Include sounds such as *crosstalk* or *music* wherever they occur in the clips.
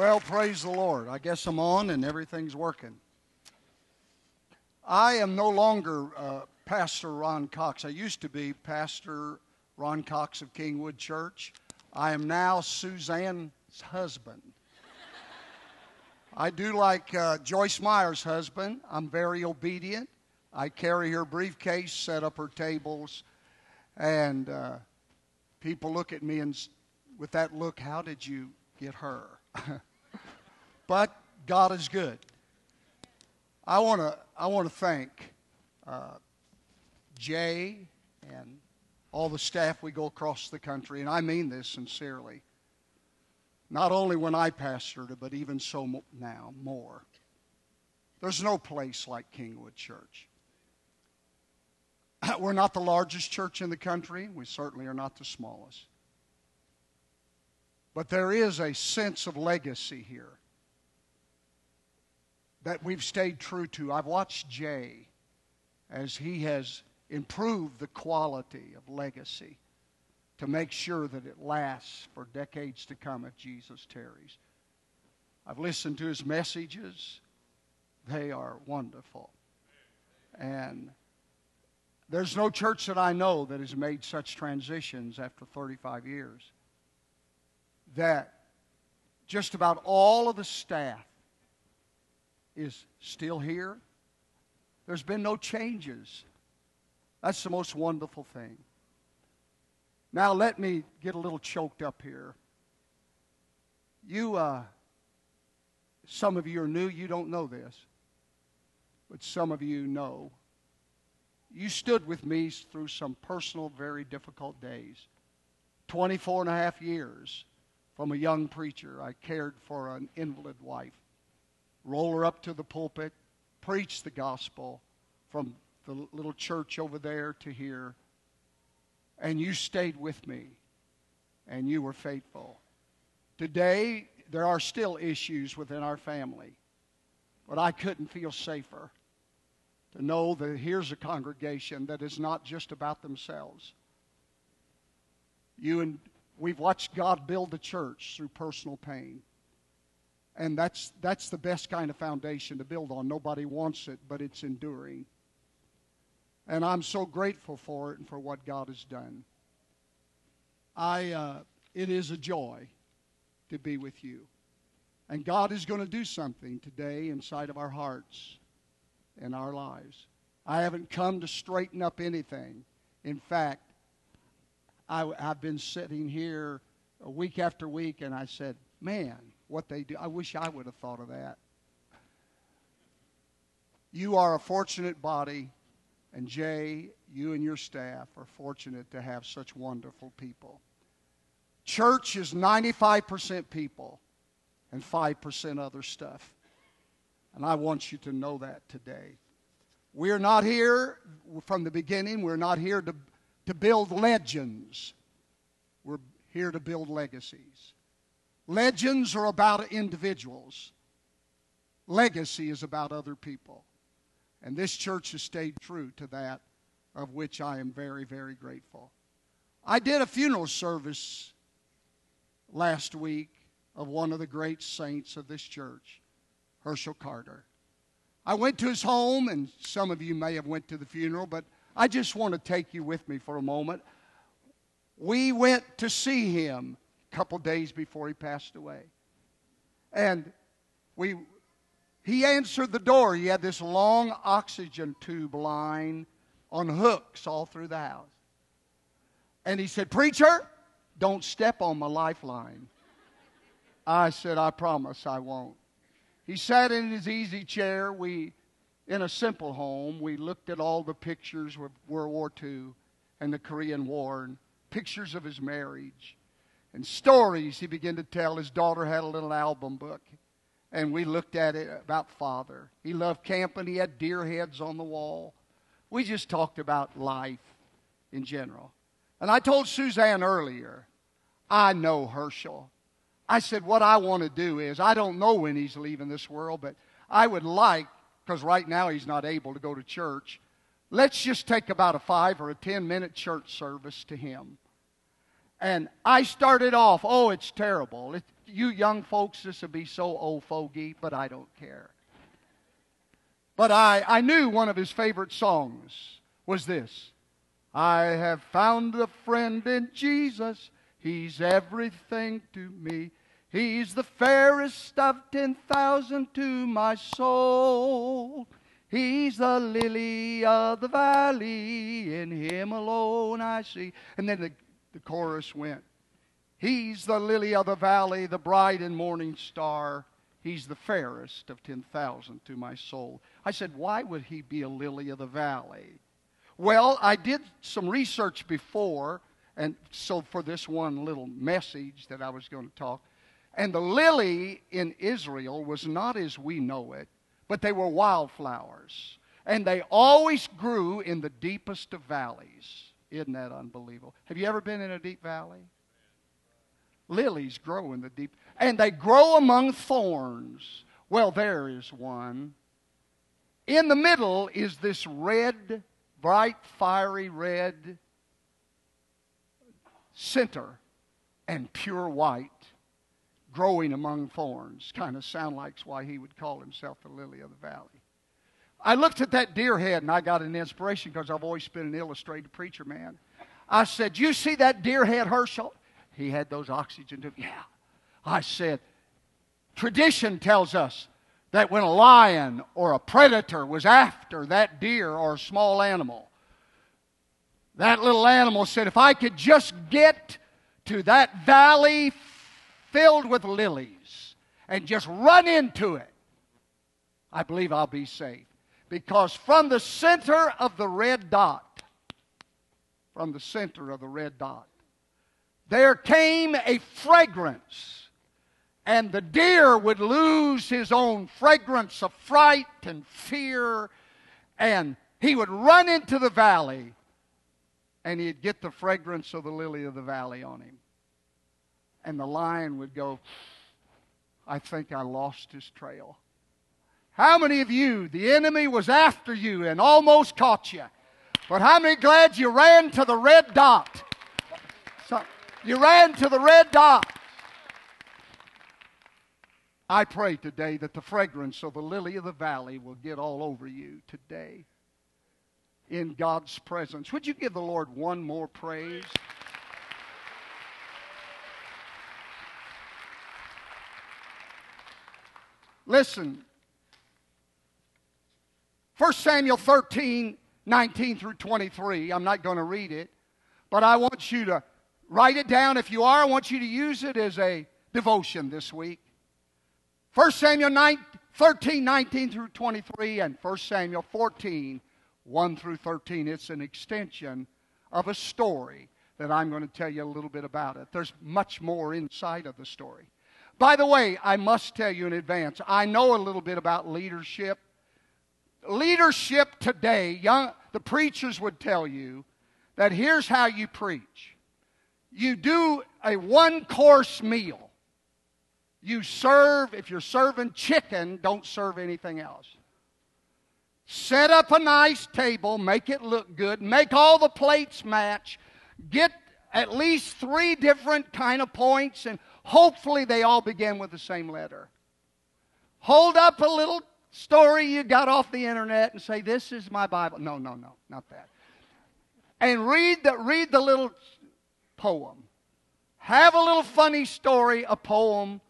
Well, praise the Lord. I guess I'm on and everything's working. I am no longer uh, Pastor Ron Cox. I used to be Pastor Ron Cox of Kingwood Church. I am now Suzanne's husband. I do like uh, Joyce Meyer's husband. I'm very obedient. I carry her briefcase, set up her tables, and uh, people look at me and with that look, how did you get her? *laughs* but God is good. I want to I want to thank uh, Jay and all the staff we go across the country, and I mean this sincerely. Not only when I pastored but even so now more. There's no place like Kingwood Church. *clears throat* We're not the largest church in the country. We certainly are not the smallest. But there is a sense of legacy here that we've stayed true to. I've watched Jay as he has improved the quality of legacy to make sure that it lasts for decades to come if Jesus tarries. I've listened to his messages, they are wonderful. And there's no church that I know that has made such transitions after 35 years that just about all of the staff is still here. There's been no changes. That's the most wonderful thing. Now, let me get a little choked up here. You, uh, some of you are new, you don't know this, but some of you know. You stood with me through some personal, very difficult days. 24 and a half years from a young preacher. I cared for an invalid wife. Roll her up to the pulpit, preach the gospel from the little church over there to here. And you stayed with me, and you were faithful. Today, there are still issues within our family, but I couldn't feel safer to know that here's a congregation that is not just about themselves. You and We've watched God build the church through personal pain. And that's, that's the best kind of foundation to build on. Nobody wants it, but it's enduring. And I'm so grateful for it and for what God has done. I, uh, it is a joy to be with you. And God is going to do something today inside of our hearts and our lives. I haven't come to straighten up anything. In fact, I, have been sitting here week after week, and I said, man, what they do. I wish I would have thought of that. You are a fortunate body, and Jay, you and your staff are fortunate to have such wonderful people. Church is 95% people and 5% other stuff. And I want you to know that today. We're not here from the beginning, we're not here to to build legends. We're here to build legacies. Legends are about individuals, legacy is about other people. And this church has stayed true to that, of which I am very, very grateful. I did a funeral service last week of one of the great saints of this church, Herschel Carter. I went to his home, and some of you may have went to the funeral, but I just want to take you with me for a moment. We went to see him couple days before he passed away. And we he answered the door. He had this long oxygen tube line on hooks all through the house. And he said, Preacher, don't step on my lifeline. I said, I promise I won't. He sat in his easy chair. We in a simple home, we looked at all the pictures of World War II and the Korean War and pictures of his marriage and stories he began to tell. His daughter had a little album book, and we looked at it about father. He loved camping, he had deer heads on the wall. We just talked about life in general. And I told Suzanne earlier, I know Herschel. I said, What I want to do is, I don't know when he's leaving this world, but I would like because right now he's not able to go to church. Let's just take about a five or a ten minute church service to him. And I started off, oh, it's terrible. It, you young folks, this would be so old fogey, but I don't care. But I, I knew one of his favorite songs was this I have found a friend in Jesus. He's everything to me. He's the fairest of 10,000 to my soul. He's the lily of the valley. In him alone I see. And then the, the chorus went He's the lily of the valley, the bright and morning star. He's the fairest of 10,000 to my soul. I said, Why would he be a lily of the valley? Well, I did some research before, and so for this one little message that I was going to talk. And the lily in Israel was not as we know it, but they were wildflowers. And they always grew in the deepest of valleys. Isn't that unbelievable? Have you ever been in a deep valley? Lilies grow in the deep, and they grow among thorns. Well, there is one. In the middle is this red, bright, fiery red center and pure white growing among thorns. Kind of sound like why he would call himself the lily of the valley. I looked at that deer head and I got an inspiration because I've always been an illustrated preacher man. I said, You see that deer head, Herschel? He had those oxygen tubes. Yeah. I said, Tradition tells us that when a lion or a predator was after that deer or a small animal, that little animal said, If I could just get to that valley filled with lilies and just run into it, I believe I'll be safe. Because from the center of the red dot, from the center of the red dot, there came a fragrance, and the deer would lose his own fragrance of fright and fear, and he would run into the valley, and he'd get the fragrance of the lily of the valley on him. And the lion would go, I think I lost his trail. How many of you, the enemy was after you and almost caught you? But how many glad you ran to the red dot? So, you ran to the red dot. I pray today that the fragrance of the lily of the valley will get all over you today in God's presence. Would you give the Lord one more praise? Listen, 1 Samuel 13, 19 through 23. I'm not going to read it, but I want you to write it down. If you are, I want you to use it as a devotion this week. 1 Samuel 9, 13, 19 through 23, and 1 Samuel 14, 1 through 13. It's an extension of a story that I'm going to tell you a little bit about it. There's much more inside of the story. By the way, I must tell you in advance, I know a little bit about leadership leadership today, young, the preachers would tell you that here's how you preach you do a one course meal. You serve, if you're serving chicken, don't serve anything else. Set up a nice table, make it look good, make all the plates match, get at least three different kind of points, and hopefully they all begin with the same letter. Hold up a little story you got off the internet and say, This is my Bible. No, no, no, not that. And read the, read the little poem. Have a little funny story, a poem,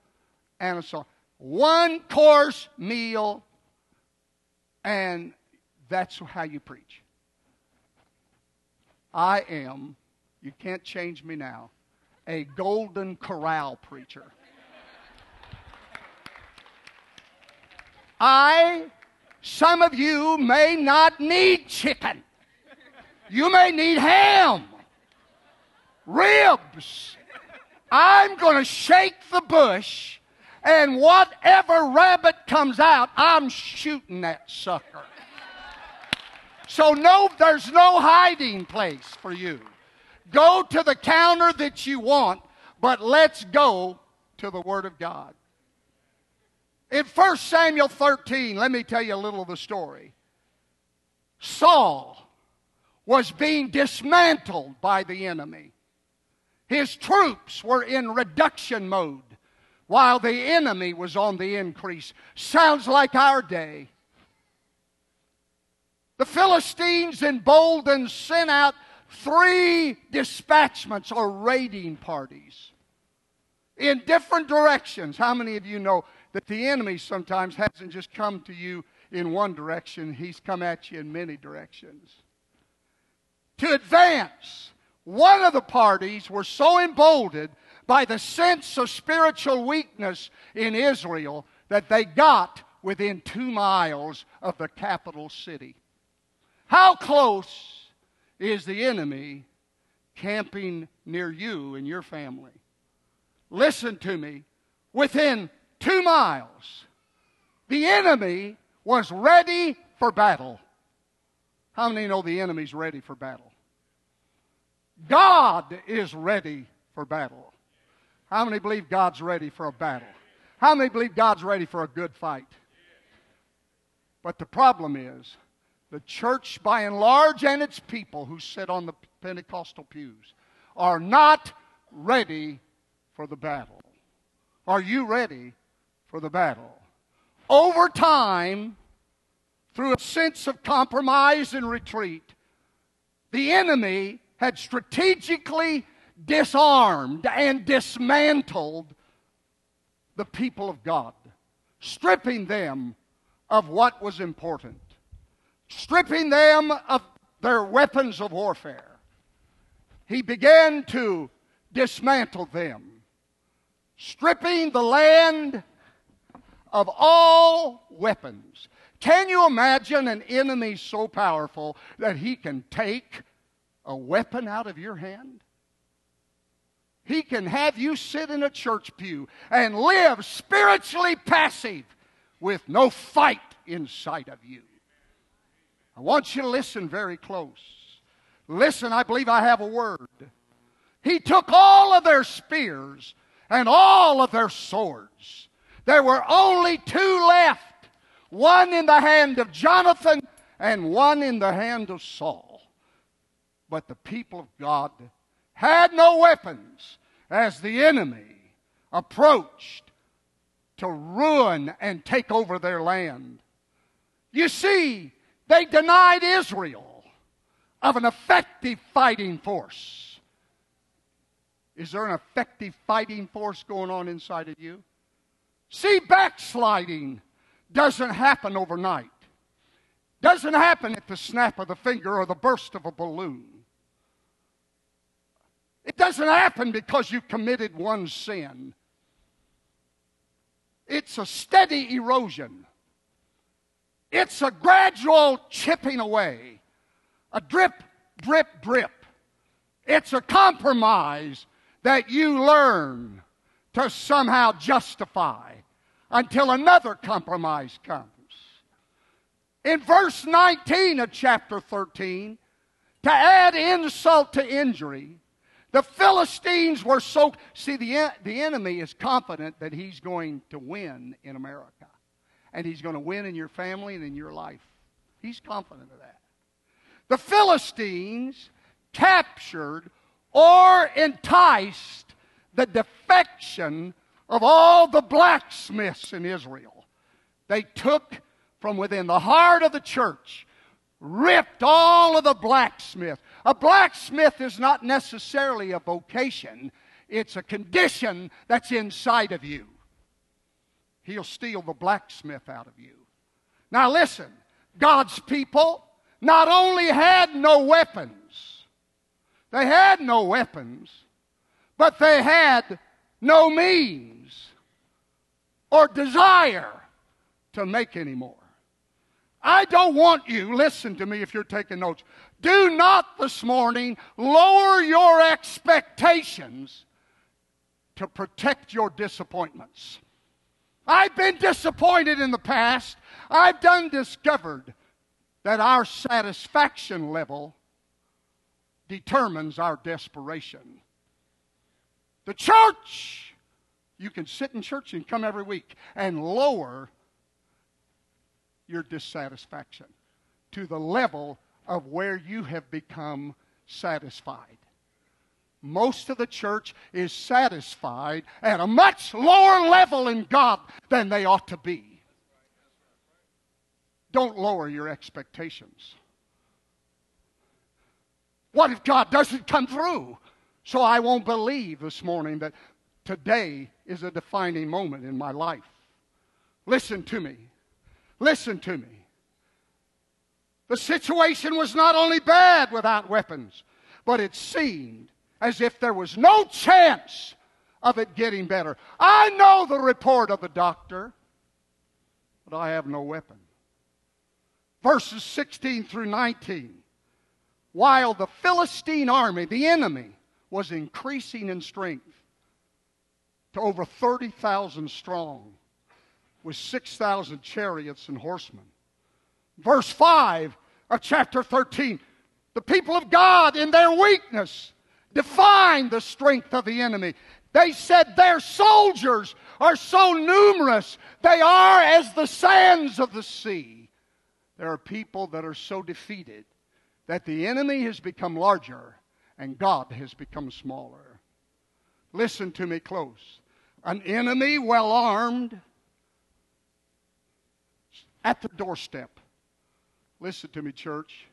and a song. One course meal, and that's how you preach. I am, you can't change me now, a golden corral preacher. I, some of you may not need chicken. You may need ham, ribs. I'm going to shake the bush, and whatever rabbit comes out, I'm shooting that sucker. So, no, there's no hiding place for you. Go to the counter that you want, but let's go to the Word of God. In 1 Samuel 13, let me tell you a little of the story. Saul was being dismantled by the enemy. His troops were in reduction mode. while the enemy was on the increase. Sounds like our day. The Philistines emboldened sent out three dispatchments or raiding parties in different directions. How many of you know that the enemy sometimes hasn't just come to you in one direction, he's come at you in many directions? To advance, one of the parties were so emboldened by the sense of spiritual weakness in Israel that they got within two miles of the capital city. How close is the enemy camping near you and your family? Listen to me. Within two miles, the enemy was ready for battle. How many know the enemy's ready for battle? God is ready for battle. How many believe God's ready for a battle? How many believe God's ready for a good fight? But the problem is, the church, by and large, and its people who sit on the Pentecostal pews are not ready for the battle. Are you ready for the battle? Over time, through a sense of compromise and retreat, the enemy had strategically disarmed and dismantled the people of God, stripping them of what was important stripping them of their weapons of warfare. He began to dismantle them, stripping the land of all weapons. Can you imagine an enemy so powerful that he can take a weapon out of your hand? He can have you sit in a church pew and live spiritually passive with no fight inside of you. I want you to listen very close. Listen, I believe I have a word. He took all of their spears and all of their swords. There were only two left one in the hand of Jonathan and one in the hand of Saul. But the people of God had no weapons as the enemy approached to ruin and take over their land. You see, they denied Israel of an effective fighting force. Is there an effective fighting force going on inside of you? See, backsliding doesn't happen overnight. Doesn't happen at the snap of the finger or the burst of a balloon. It doesn't happen because you committed one sin. It's a steady erosion. It's a gradual chipping away, a drip, drip, drip. It's a compromise that you learn to somehow justify until another compromise comes. In verse 19 of chapter 13, to add insult to injury, the Philistines were so. See, the, the enemy is confident that he's going to win in America and he's going to win in your family and in your life. He's confident of that. The Philistines captured or enticed the defection of all the blacksmiths in Israel. They took from within the heart of the church, ripped all of the blacksmith. A blacksmith is not necessarily a vocation, it's a condition that's inside of you he'll steal the blacksmith out of you. Now, listen God's people not only had no weapons, they had no weapons, but they had no means or desire to make any more. I don't want you, listen to me if you're taking notes, do not this morning lower your expectations to protect your disappointments. I've been disappointed in the past. I've done discovered that our satisfaction level determines our desperation. The church, you can sit in church and come every week and lower your dissatisfaction to the level of where you have become satisfied. Most of the church is satisfied at a much lower level in God than they ought to be. Don't lower your expectations. What if God doesn't come through? So I won't believe this morning that today is a defining moment in my life. Listen to me. Listen to me. The situation was not only bad without weapons, but it seemed as if there was no chance of it getting better. I know the report of the doctor, but I have no weapon. Verses 16 through 19. While the Philistine army, the enemy, was increasing in strength to over 30,000 strong, with 6,000 chariots and horsemen. Verse 5 of chapter 13 the people of God, in their weakness, defined the strength of the enemy. They said their soldiers are so numerous, they are as the sands of the sea. There are people that are so defeated that the enemy has become larger and God has become smaller. Listen to me close. An enemy well armed at the doorstep. Listen to me, church.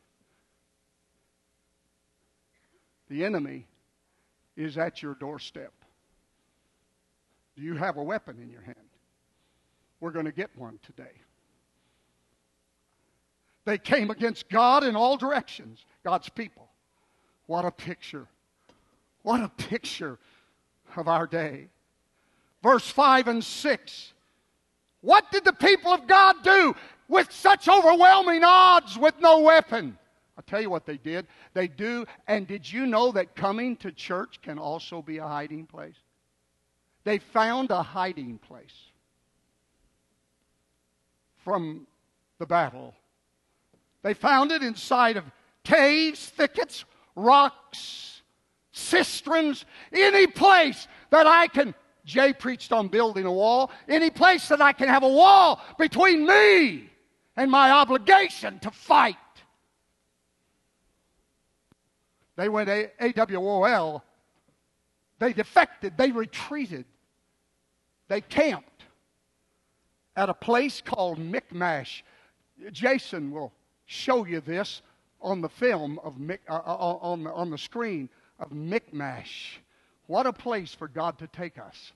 The enemy is at your doorstep. Do you have a weapon in your hand? We're going to get one today. They came against God in all directions, God's people. What a picture. What a picture of our day. Verse 5 and 6. What did the people of God do with such overwhelming odds with no weapon? I'll tell you what they did. They do. And did you know that coming to church can also be a hiding place? They found a hiding place from the battle. They found it inside of caves, thickets, rocks, cisterns, any place that I can Jay preached on building a wall. Any place that I can have a wall between me and my obligation to fight. They went AWOL. They defected. They retreated. They camped at a place called Michmash. Jason will show you this on the film of Mick, uh, uh on, the, on the screen of Michmash. What a place for God to take us.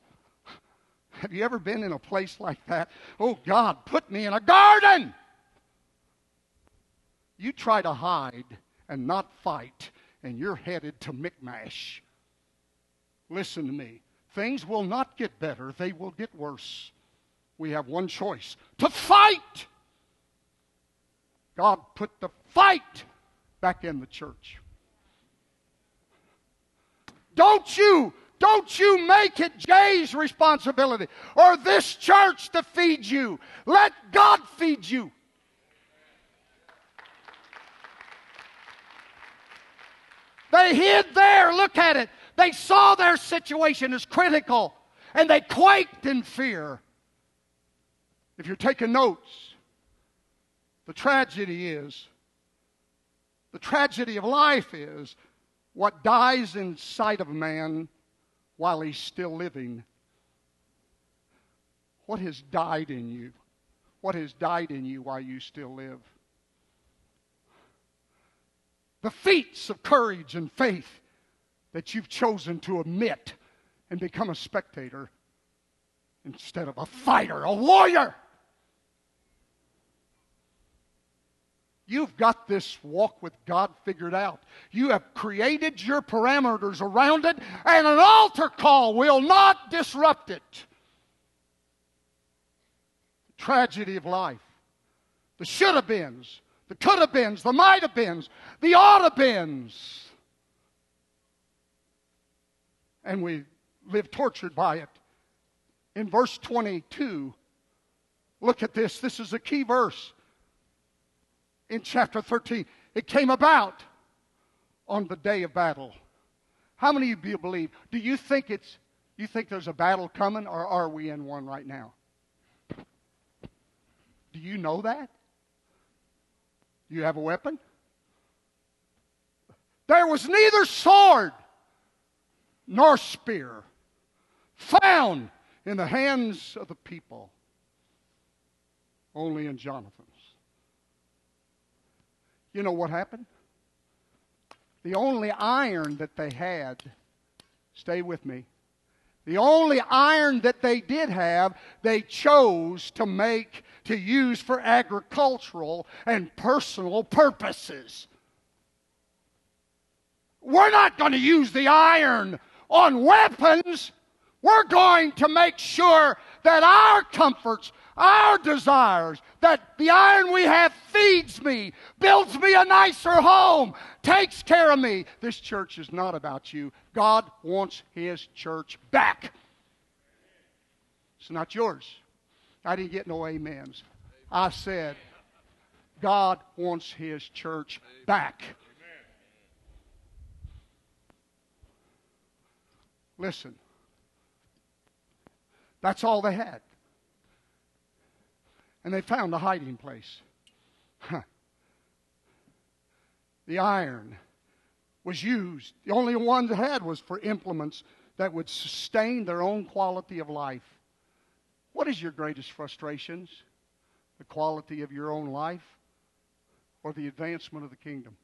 Have you ever been in a place like that? Oh, God, put me in a garden. You try to hide and not fight, and you're headed to Michmash. Listen to me. Things will not get better, they will get worse. We have one choice to fight. God put the fight back in the church. Don't you don't you make it Jay's responsibility or this church to feed you. Let God feed you. They hid there. Look at it. They saw their situation as critical and they quaked in fear. If you're taking notes, the tragedy is, the tragedy of life is what dies inside of man while he's still living. What has died in you? What has died in you while you still live? The feats of courage and faith that you've chosen to omit and become a spectator instead of a fighter, a warrior. You've got this walk with God figured out. You have created your parameters around it, and an altar call will not disrupt it. The tragedy of life, the should have beens, the could have beens, the might have beens, the ought have beens. And we live tortured by it. In verse 22, look at this. This is a key verse in chapter 13. It came about on the day of battle. How many of you believe? Do you think it's you think there's a battle coming or are we in one right now? Do you know that? You have a weapon? There was neither sword nor spear found in the hands of the people, only in Jonathan's. You know what happened? The only iron that they had, stay with me, the only iron that they did have, they chose to make to use for agricultural and personal purposes. We're not going to use the iron on weapons. We're going to make sure that our comforts, our desires, that the iron we have feeds me, builds me a nicer home, takes care of me. This church is not about you. God wants His church back. It's not yours. I didn't get no amens. I said, God wants His church back. Listen, that's all they had. And they found a hiding place. Huh. The iron was used. The only one they had was for implements that would sustain their own quality of life. What is your greatest frustrations? The quality of your own life or the advancement of the kingdom?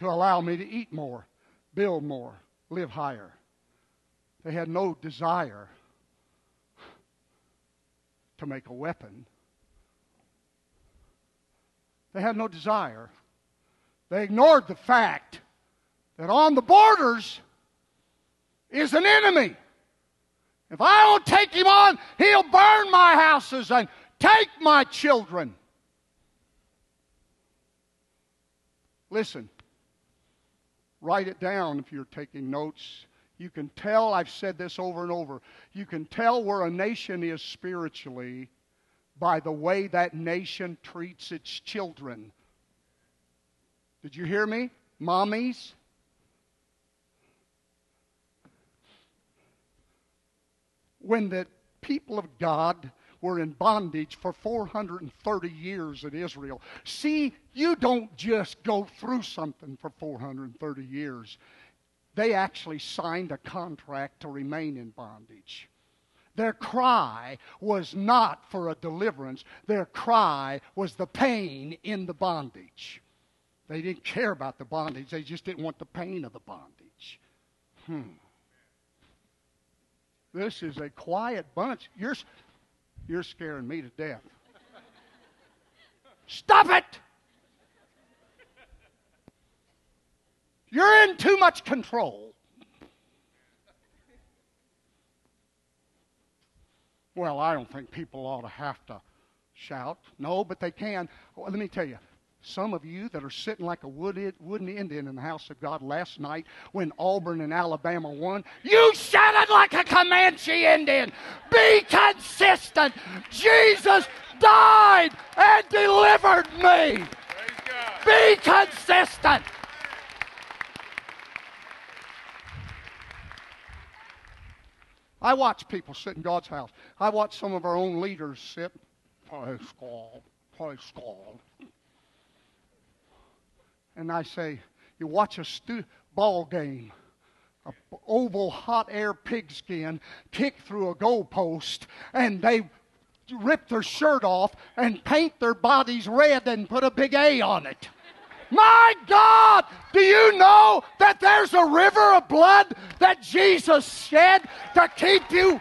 To allow me to eat more, build more, live higher. They had no desire to make a weapon. They had no desire. They ignored the fact that on the borders is an enemy. If I don't take him on, he'll burn my houses and take my children. Listen, write it down if you're taking notes. You can tell, I've said this over and over, you can tell where a nation is spiritually by the way that nation treats its children. Did you hear me? Mommies? When the people of God were in bondage for 430 years in Israel. See, you don't just go through something for 430 years. They actually signed a contract to remain in bondage. Their cry was not for a deliverance, their cry was the pain in the bondage. They didn't care about the bondage, they just didn't want the pain of the bondage. Hmm. This is a quiet bunch. You're, you're scaring me to death. Stop it! You're in too much control. Well, I don't think people ought to have to shout. No, but they can. Well, let me tell you, some of you that are sitting like a wooden Indian in the house of God last night when Auburn and Alabama won, you shouted like a Comanche Indian. Be consistent. Jesus died and delivered me. Be consistent. I watch people sit in God's house. I watch some of our own leaders sit. Praise God. Praise God. And I say, you watch a stu- ball game, a oval hot air pigskin kick through a goalpost, and they rip their shirt off and paint their bodies red and put a big A on it. My God, do you know that there's a river of blood that Jesus shed to keep you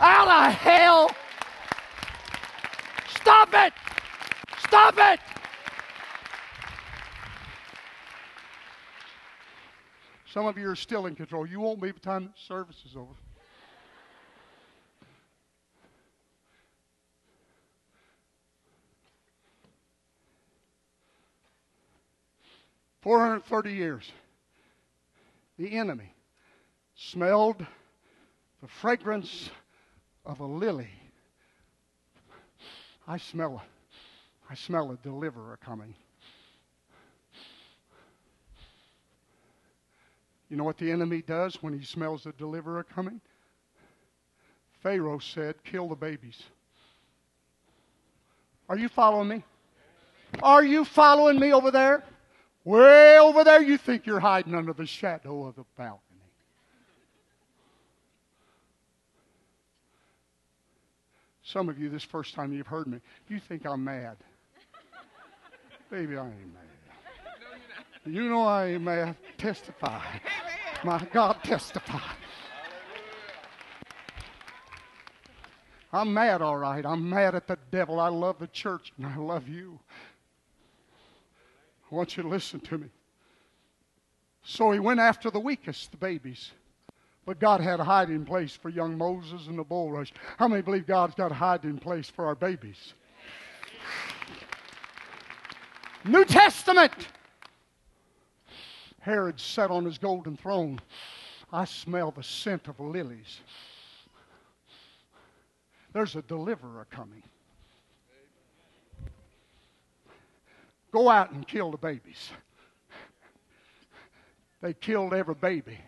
out of hell? Stop it! Stop it! Some of you are still in control. You won't be by the time the service is over. Four hundred thirty years. The enemy smelled the fragrance of a lily. I smell a, I smell a deliverer coming. You know what the enemy does when he smells a deliverer coming? Pharaoh said, Kill the babies. Are you following me? Are you following me over there? Way over there, you think you're hiding under the shadow of the balcony. Some of you, this first time you've heard me, you think I'm mad. Baby, I ain't mad. You know I ain't mad. Testify. My God, testify. I'm mad, all right. I'm mad at the devil. I love the church and I love you. I want you to listen to me. So he went after the weakest, the babies. But God had a hiding place for young Moses and the bulrush. How many believe God's got a hiding place for our babies? New Testament. Herod sat on his golden throne. I smell the scent of lilies. There's a deliverer coming. Go out and kill the babies. They killed every baby.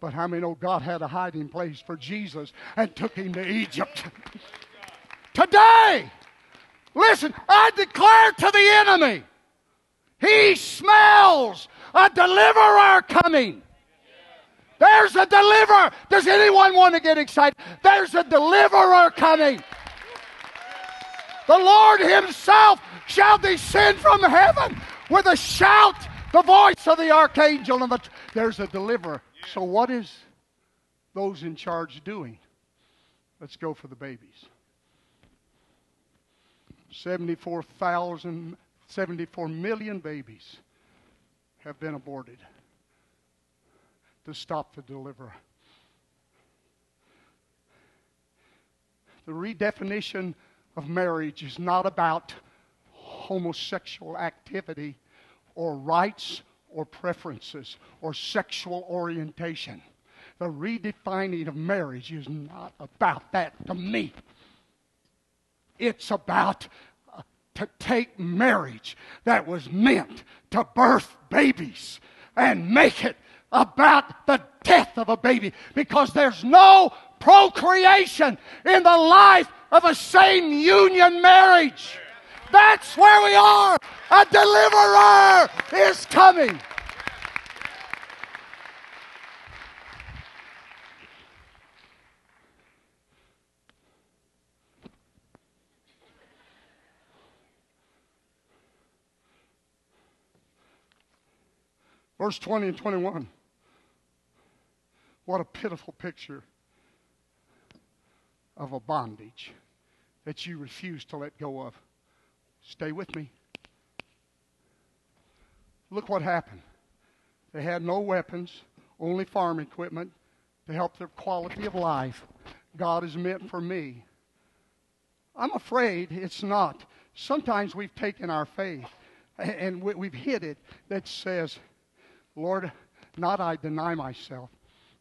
But how many know God had a hiding place for Jesus and took him to Egypt? Today, listen, I declare to the enemy, he smells a deliverer coming. There's a deliverer. Does anyone want to get excited? There's a deliverer coming. The Lord Himself shall descend from heaven with a shout, the voice of the archangel, and the, there's a deliverer. So, what is those in charge doing? Let's go for the babies. 74,000, 74 million babies have been aborted to stop the deliverer. The redefinition of marriage is not about homosexual activity or rights or preferences or sexual orientation. The redefining of marriage is not about that to me. It's about uh, to take marriage that was meant to birth babies and make it about the death of a baby because there's no procreation in the life of a same union marriage. That's where we are. A deliverer is coming. Verse 20 and 21. What a pitiful picture of a bondage that you refuse to let go of. Stay with me. Look what happened. They had no weapons, only farm equipment to help their quality of life. God is meant for me. I'm afraid it's not. Sometimes we've taken our faith and we've hit it that says, Lord, not I deny myself,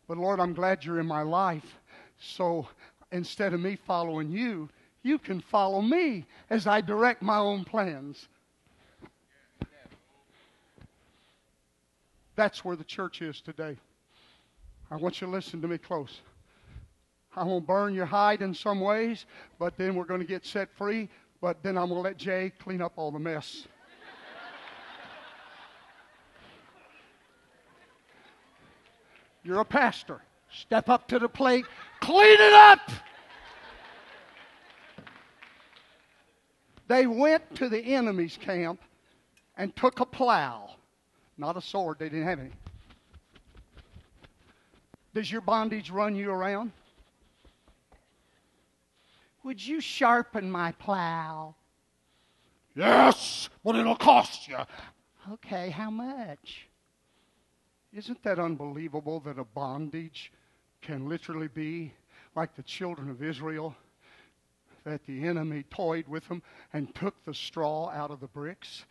but Lord, I'm glad you're in my life. So instead of me following you, you can follow me as I direct my own plans. That's where the church is today. I want you to listen to me close. I won't burn your hide in some ways, but then we're going to get set free. But then I'm going to let Jay clean up all the mess. You're a pastor. Step up to the plate, clean it up. They went to the enemy's camp and took a plow, not a sword, they didn't have any. Does your bondage run you around? Would you sharpen my plow? Yes, but it'll cost you. Okay, how much? Isn't that unbelievable that a bondage can literally be like the children of Israel? That the enemy toyed with them and took the straw out of the bricks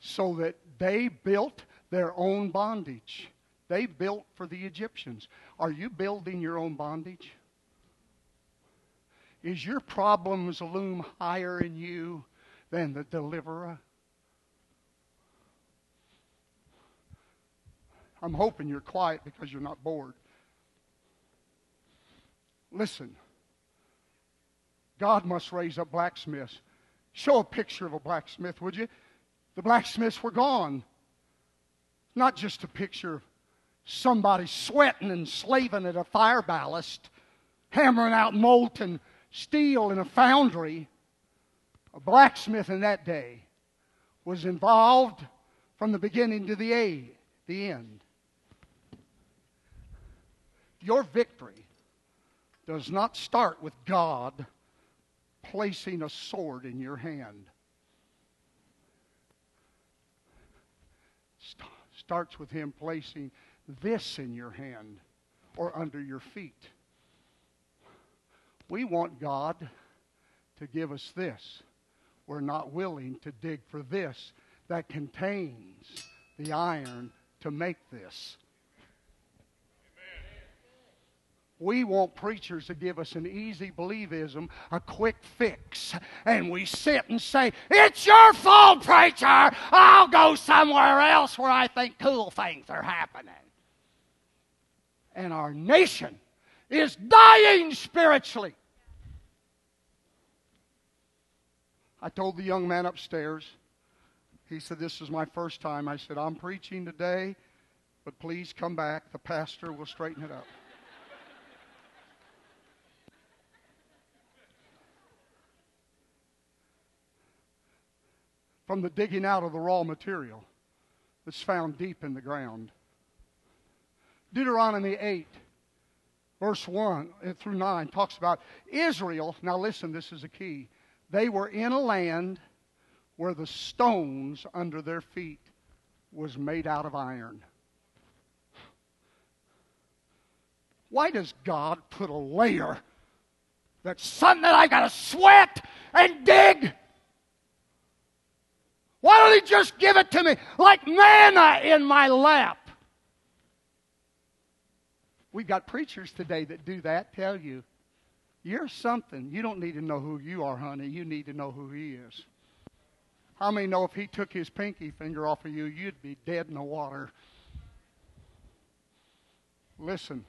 so that they built their own bondage. They built for the Egyptians. Are you building your own bondage? Is your problems loom higher in you than the deliverer? I'm hoping you're quiet because you're not bored. Listen, God must raise up blacksmiths. Show a picture of a blacksmith, would you? The blacksmiths were gone. not just a picture of somebody sweating and slaving at a fire ballast, hammering out molten steel in a foundry. A blacksmith in that day was involved from the beginning to the, the end. Your victory does not start with God placing a sword in your hand. starts with Him placing this in your hand or under your feet. We want God to give us this. We're not willing to dig for this that contains the iron to make this. We want preachers to give us an easy believism, a quick fix. And we sit and say, It's your fault, preacher. I'll go somewhere else where I think cool things are happening. And our nation is dying spiritually. I told the young man upstairs, he said, This is my first time. I said, I'm preaching today, but please come back. The pastor will straighten it up. From the digging out of the raw material that's found deep in the ground. Deuteronomy 8, verse 1 through 9, talks about Israel. Now, listen, this is a key. They were in a land where the stones under their feet was made out of iron. Why does God put a layer that's something that I got to sweat and dig why don't He just give it to me like manna in my lap? We've got preachers today that do that, tell you, you're something. You don't need to know who you are, honey. You need to know who He is. How many know if He took His pinky finger off of you, you'd be dead in the water? Listen,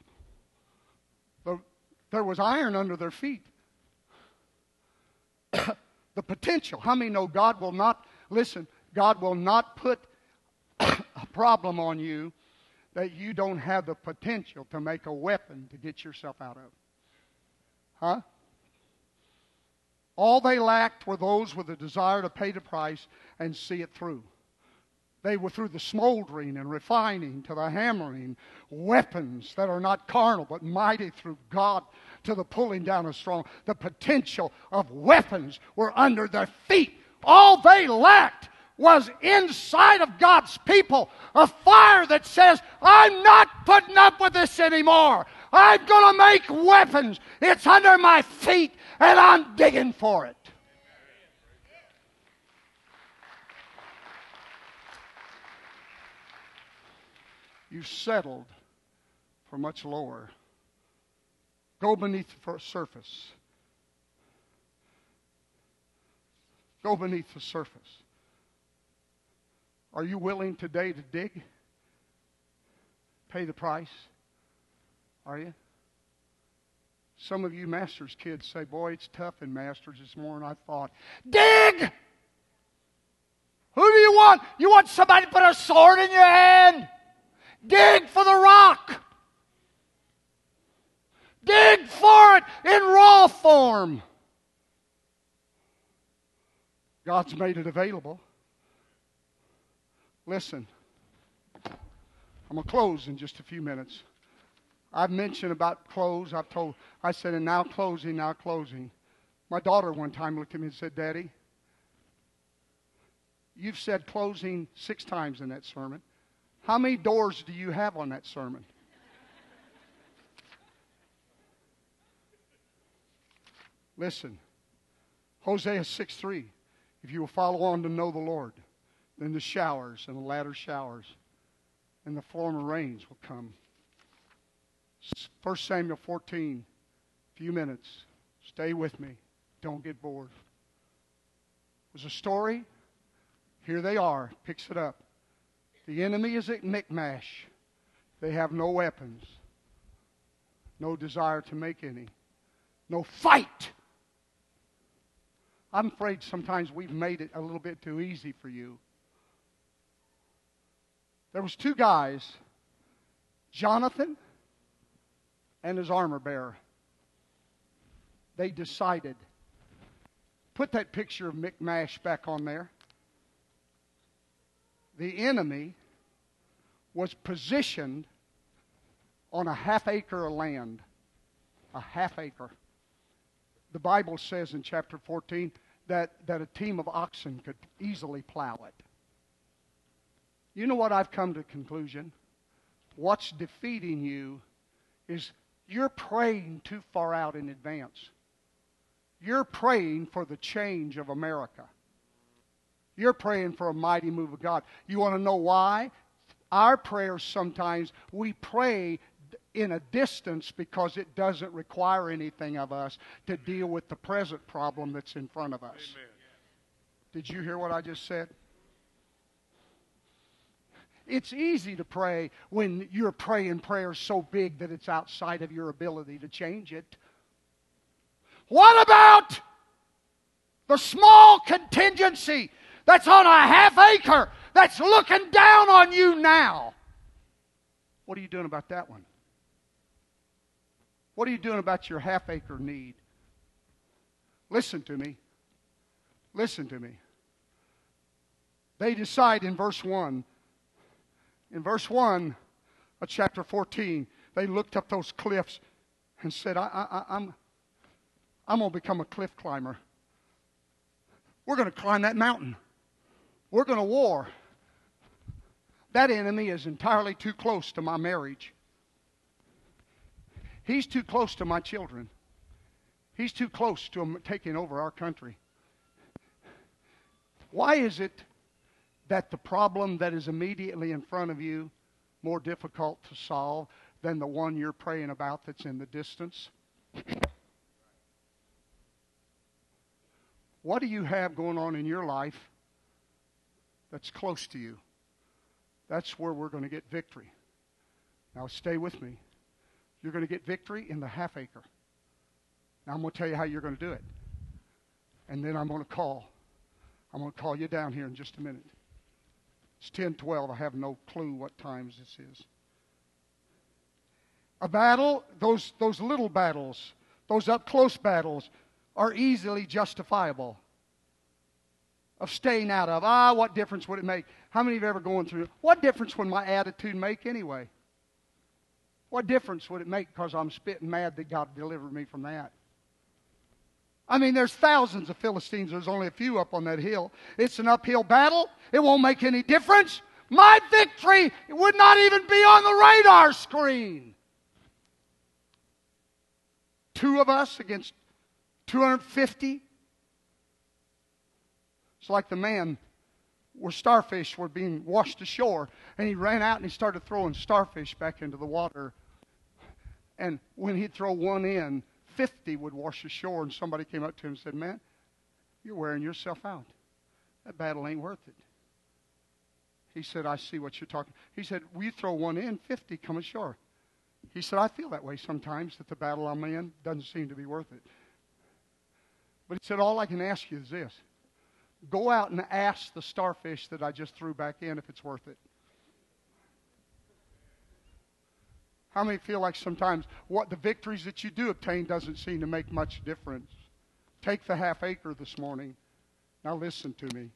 the, there was iron under their feet. *coughs* the potential. How many know God will not Listen, God will not put *coughs* a problem on you that you don't have the potential to make a weapon to get yourself out of. Huh? All they lacked were those with a desire to pay the price and see it through. They were through the smoldering and refining to the hammering weapons that are not carnal but mighty through God to the pulling down of strong. The potential of weapons were under their feet all they lacked was inside of God's people a fire that says, I'm not putting up with this anymore. I'm going to make weapons. It's under my feet, and I'm digging for it. You settled for much lower. Go beneath the surface. Go beneath the surface. Are you willing today to dig? Pay the price? Are you? Some of you master's kids say, Boy, it's tough in masters this morning. I thought, Dig! Who do you want? You want somebody to put a sword in your hand? Dig for the rock. Dig for it in raw form. God's made it available. Listen, I'm going to close in just a few minutes. I've mentioned about close. I've told, I said, and now closing, now closing. My daughter one time looked at me and said, Daddy, you've said closing six times in that sermon. How many doors do you have on that sermon? Listen, Hosea 6 3. If you will follow on to know the Lord, then the showers and the latter showers and the former rains will come. 1 Samuel 14, a few minutes. Stay with me. Don't get bored. There's a story. Here they are. Picks it up. The enemy is at Michmash. They have no weapons, no desire to make any, no fight. I'm afraid sometimes we've made it a little bit too easy for you. There was two guys, Jonathan and his armor bearer. They decided. Put that picture of Michmash back on there. The enemy was positioned on a half acre of land. A half acre. The Bible says in chapter 14 that, that a team of oxen could easily plow it. You know what I've come to conclusion? What's defeating you is you're praying too far out in advance. You're praying for the change of America. You're praying for a mighty move of God. You want to know why? Our prayers sometimes, we pray in a distance because it doesn't require anything of us to deal with the present problem that's in front of us. Amen. Did you hear what I just said? It's easy to pray when you're praying prayers so big that it's outside of your ability to change it. What about the small contingency that's on a half acre that's looking down on you now? What are you doing about that one? What are you doing about your half acre need? Listen to me. Listen to me. They decide in verse 1. In verse 1 of chapter 14, they looked up those cliffs and said, I, I, I'm, I'm going to become a cliff climber. We're going to climb that mountain. We're going to war. That enemy is entirely too close to my marriage. He's too close to my children. He's too close to taking over our country. Why is it that the problem that is immediately in front of you more difficult to solve than the one you're praying about that's in the distance? What do you have going on in your life that's close to you? That's where we're going to get victory. Now, stay with me. You're going to get victory in the half acre. Now, I'm going to tell you how you're going to do it. And then I'm going to call. I'm going to call you down here in just a minute. It's 10 12. I have no clue what times this is. A battle, those, those little battles, those up close battles, are easily justifiable. Of staying out of. Ah, what difference would it make? How many of you ever going through? What difference would my attitude make anyway? What difference would it make because I'm spitting mad that God delivered me from that? I mean, there's thousands of Philistines. There's only a few up on that hill. It's an uphill battle. It won't make any difference. My victory would not even be on the radar screen. Two of us against 250. It's like the man where starfish were being washed ashore, and he ran out and he started throwing starfish back into the water. And when he'd throw one in, 50 would wash ashore, and somebody came up to him and said, Man, you're wearing yourself out. That battle ain't worth it. He said, I see what you're talking. He said, We throw one in, 50 come ashore. He said, I feel that way sometimes that the battle I'm in doesn't seem to be worth it. But he said, All I can ask you is this go out and ask the starfish that I just threw back in if it's worth it. How many feel like sometimes what the victories that you do obtain doesn't seem to make much difference? Take the half acre this morning. Now listen to me.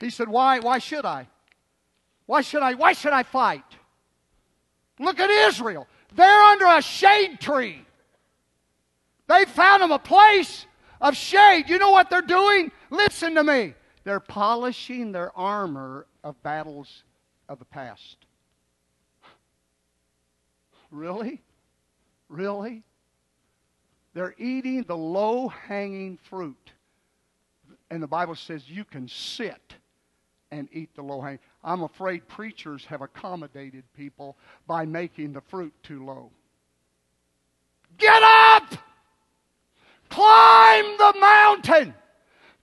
He said, Why, why should I? Why should I? Why should I fight? Look at Israel. They're under a shade tree. They found them a place of shade. You know what they're doing? Listen to me. They're polishing their armor of battles of the past. Really? Really? They're eating the low hanging fruit. And the Bible says you can sit and eat the low hanging. I'm afraid preachers have accommodated people by making the fruit too low. Get up! Climb the mountain!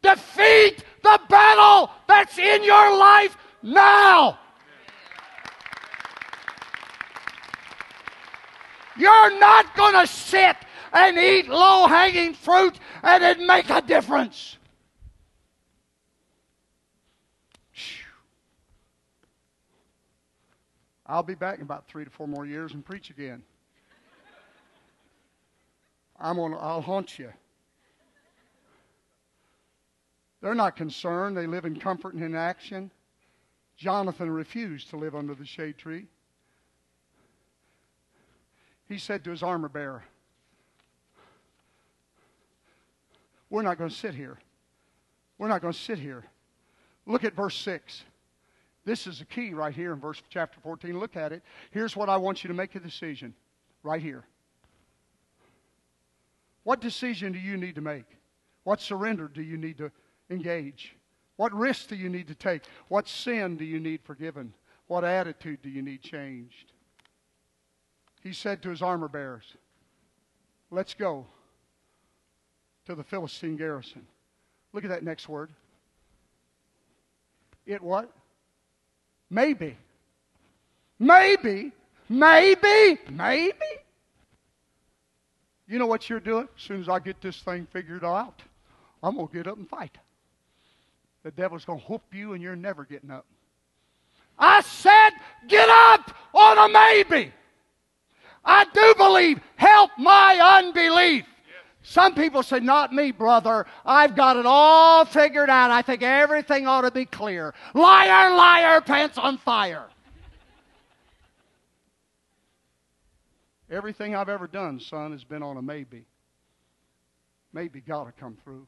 Defeat the battle that's in your life now! You're not going to sit and eat low hanging fruit and it make a difference. I'll be back in about three to four more years and preach again. I'm gonna, I'll haunt you. They're not concerned. They live in comfort and in action. Jonathan refused to live under the shade tree. He said to his armor bearer, We're not going to sit here. We're not going to sit here. Look at verse 6. This is the key right here in verse chapter 14. Look at it. Here's what I want you to make a decision right here. What decision do you need to make? What surrender do you need to engage? What risks do you need to take? What sin do you need forgiven? What attitude do you need changed? He said to his armor bearers, Let's go to the Philistine garrison. Look at that next word. It what? Maybe. Maybe. Maybe. Maybe. You know what you're doing? As soon as I get this thing figured out, I'm going to get up and fight. The devil's going to whoop you and you're never getting up. I said, get up on a maybe. I do believe. Help my unbelief. Some people say, Not me, brother. I've got it all figured out. I think everything ought to be clear. Liar, liar, pants on fire. Everything I've ever done, son, has been on a maybe. Maybe God will come through.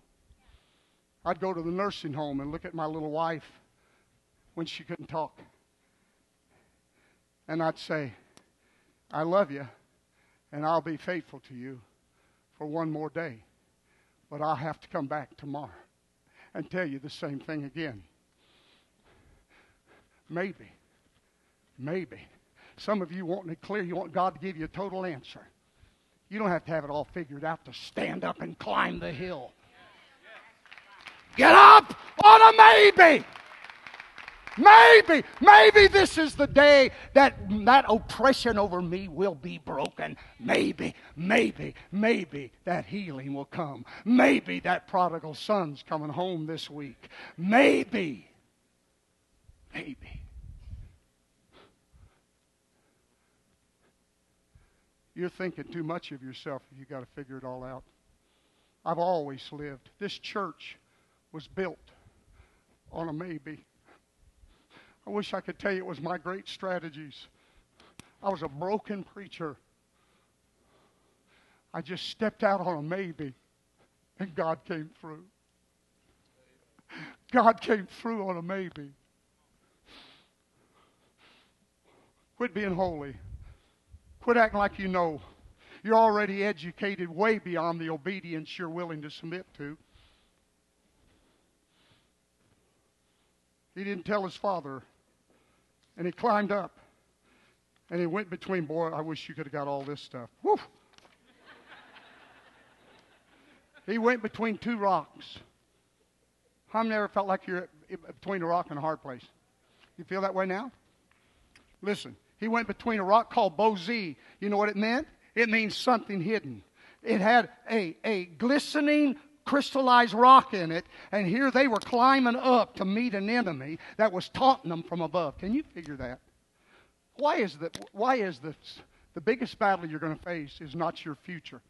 I'd go to the nursing home and look at my little wife when she couldn't talk. And I'd say, I love you, and I'll be faithful to you for one more day. But I'll have to come back tomorrow and tell you the same thing again. Maybe. Maybe. Some of you want it clear. You want God to give you a total answer. You don't have to have it all figured out to stand up and climb the hill. Get up on a maybe. Maybe, maybe this is the day that that oppression over me will be broken. Maybe, maybe, maybe that healing will come. Maybe that prodigal son's coming home this week. Maybe, maybe. You're thinking too much of yourself if you got to figure it all out. I've always lived. This church was built on a maybe. I wish I could tell you it was my great strategies. I was a broken preacher. I just stepped out on a maybe, and God came through. God came through on a maybe. Quit being holy. Quit acting like you know. You're already educated way beyond the obedience you're willing to submit to. He didn't tell his father and he climbed up. And he went between, boy, I wish you could have got all this stuff. He went between two rocks. How many ever felt like you're between a rock and a hard place? You feel that way now? Listen, he went between a rock called Bozez. You know what it meant? It means something hidden. It had a, a glistening crystallized rock in it, and here they were climbing up to meet an enemy that was taunting them from above. Can you figure that? Why is that? Why is this? The biggest battle you're going to face is not your future.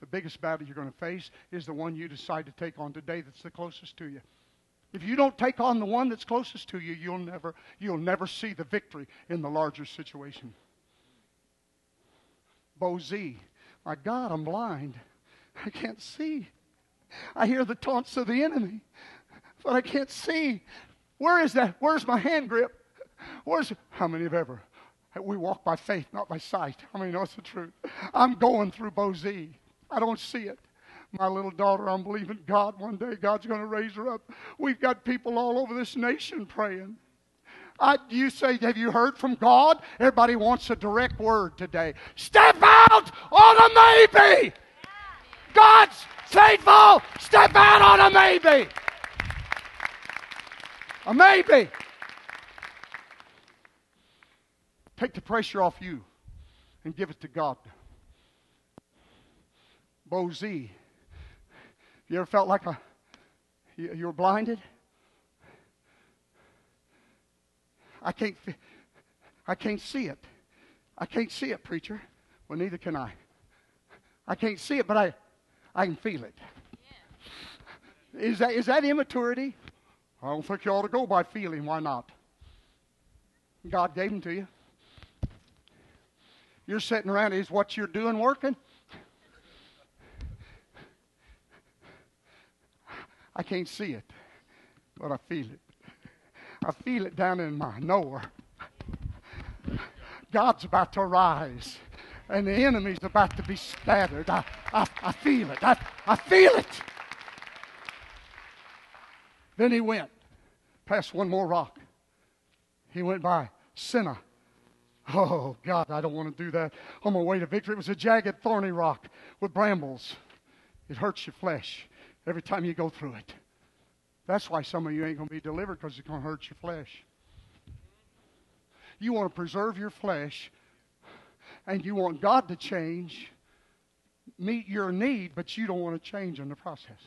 The biggest battle you're going to face is the one you decide to take on today that's the closest to you. If you don't take on the one that's closest to you, you'll never, you'll never see the victory in the larger situation. Bozez, my God, I'm blind. I can't see. I hear the taunts of the enemy, but I can't see. Where is that? Where's my hand grip? Where's how many have ever? We walk by faith, not by sight. Many know it's the truth? I'm going through Bozez. I don't see it. My little daughter, I'm believing God one day, God's going to raise her up. We've got people all over this nation praying. I, you say, Have you heard from God? Everybody wants a direct word today. Step out on a maybe. God's faithful. Step out on a maybe. A maybe. Take the pressure off you and give it to God. Bozez. You ever felt like a you were blinded? I can't I can't see it. I can't see it, preacher. Well, neither can I. I can't see it, but I, I can feel it. Is that, is that immaturity? I don't think you ought to go by feeling. Why not? God gave them to you. You're sitting around, is what you're doing working? I can't see it, but I feel it. I feel it down in my knower. God's about to rise, and the enemy's about to be scattered. I, I, I feel it. I, I feel it. Then he went past one more rock. He went by Seneh. Oh, God, I don't want to do that. On my way to victory, it was a jagged, thorny rock with brambles. It hurts your flesh every time you go through it. That's why some of you ain't going to be delivered because it's going to hurt your flesh. You want to preserve your flesh and you want God to change, meet your need, but you don't want to change in the process.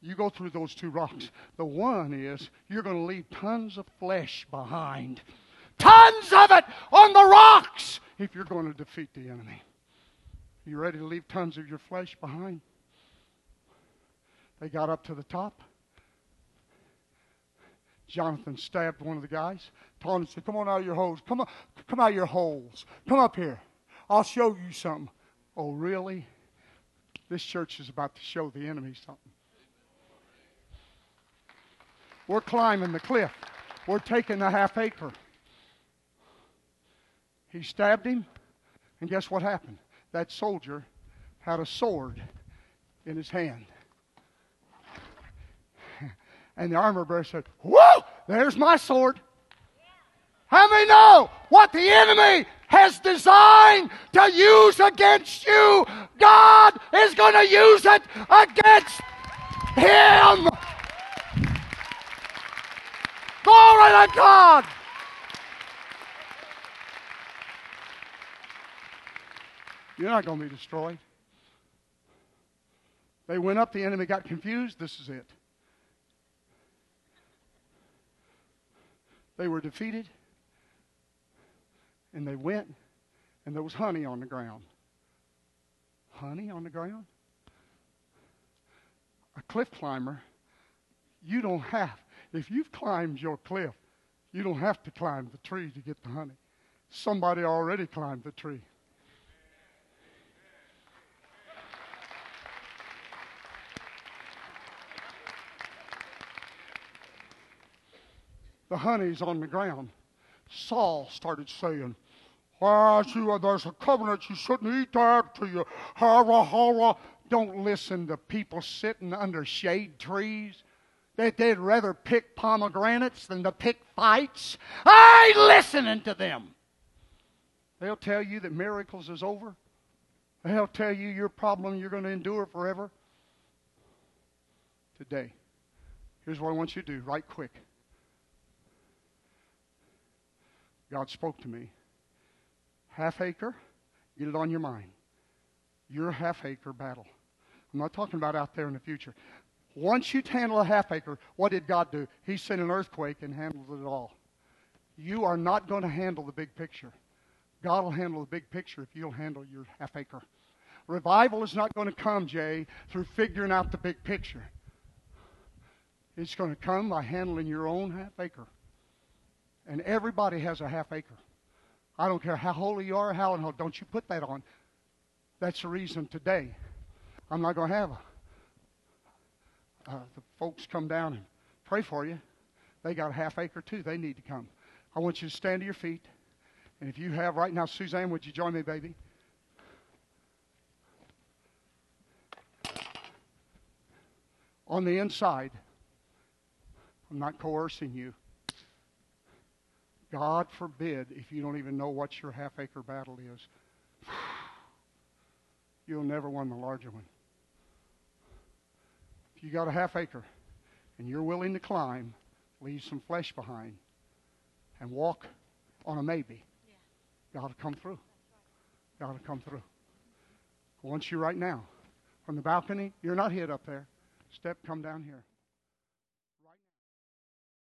You go through those two rocks. The one is you're going to leave tons of flesh behind. Tons of it on the rocks if you're going to defeat the enemy. You ready to leave tons of your flesh behind? They got up to the top. Jonathan stabbed one of the guys. Tony said, Come on out of your holes. Come on, come out of your holes. Come up here. I'll show you something. Oh, really? This church is about to show the enemy something. We're climbing the cliff. We're taking the half acre. He stabbed him, and guess what happened? That soldier had a sword in his hand. And the armor bearer said, Whoa, there's my sword. How many know what the enemy has designed to use against you? God is going to use it against him. Glory to God. You're not going to be destroyed. They went up, the enemy got confused. This is it. They were defeated, and they went, and there was honey on the ground. Honey on the ground? A cliff climber, you don't have, if you've climbed your cliff, you don't have to climb the tree to get the honey. Somebody already climbed the tree. The honey's on the ground. Saul started saying, well, you, there's a covenant, you shouldn't eat that to you. Hara, hara. Don't listen to people sitting under shade trees. That they'd rather pick pomegranates than to pick fights. I ain't listening to them. They'll tell you that miracles is over. They'll tell you your problem you're going to endure forever. Today, here's what I want you to do right quick. God spoke to me. Half acre, get it on your mind. Your half acre battle. I'm not talking about out there in the future. Once you handle a half acre, what did God do? He sent an earthquake and handled it all. You are not going to handle the big picture. God will handle the big picture if you'll handle your half acre. Revival is not going to come, Jay, through figuring out the big picture. It's going to come by handling your own half acre. And everybody has a half acre. I don't care how holy you are, how and how Don't you put that on. That's the reason today I'm not going to have a, uh, the folks come down and pray for you. They got a half acre too. They need to come. I want you to stand to your feet. And if you have right now, Suzanne, would you join me, baby? On the inside, I'm not coercing you. God forbid if you don't even know what your half acre battle is. *sighs* You'll never win the larger one. If you got a half acre and you're willing to climb, leave some flesh behind, and walk on a maybe, yeah. God will come through. God will come through. I want you right now. From the balcony, you're not hid up there. Step, come down here.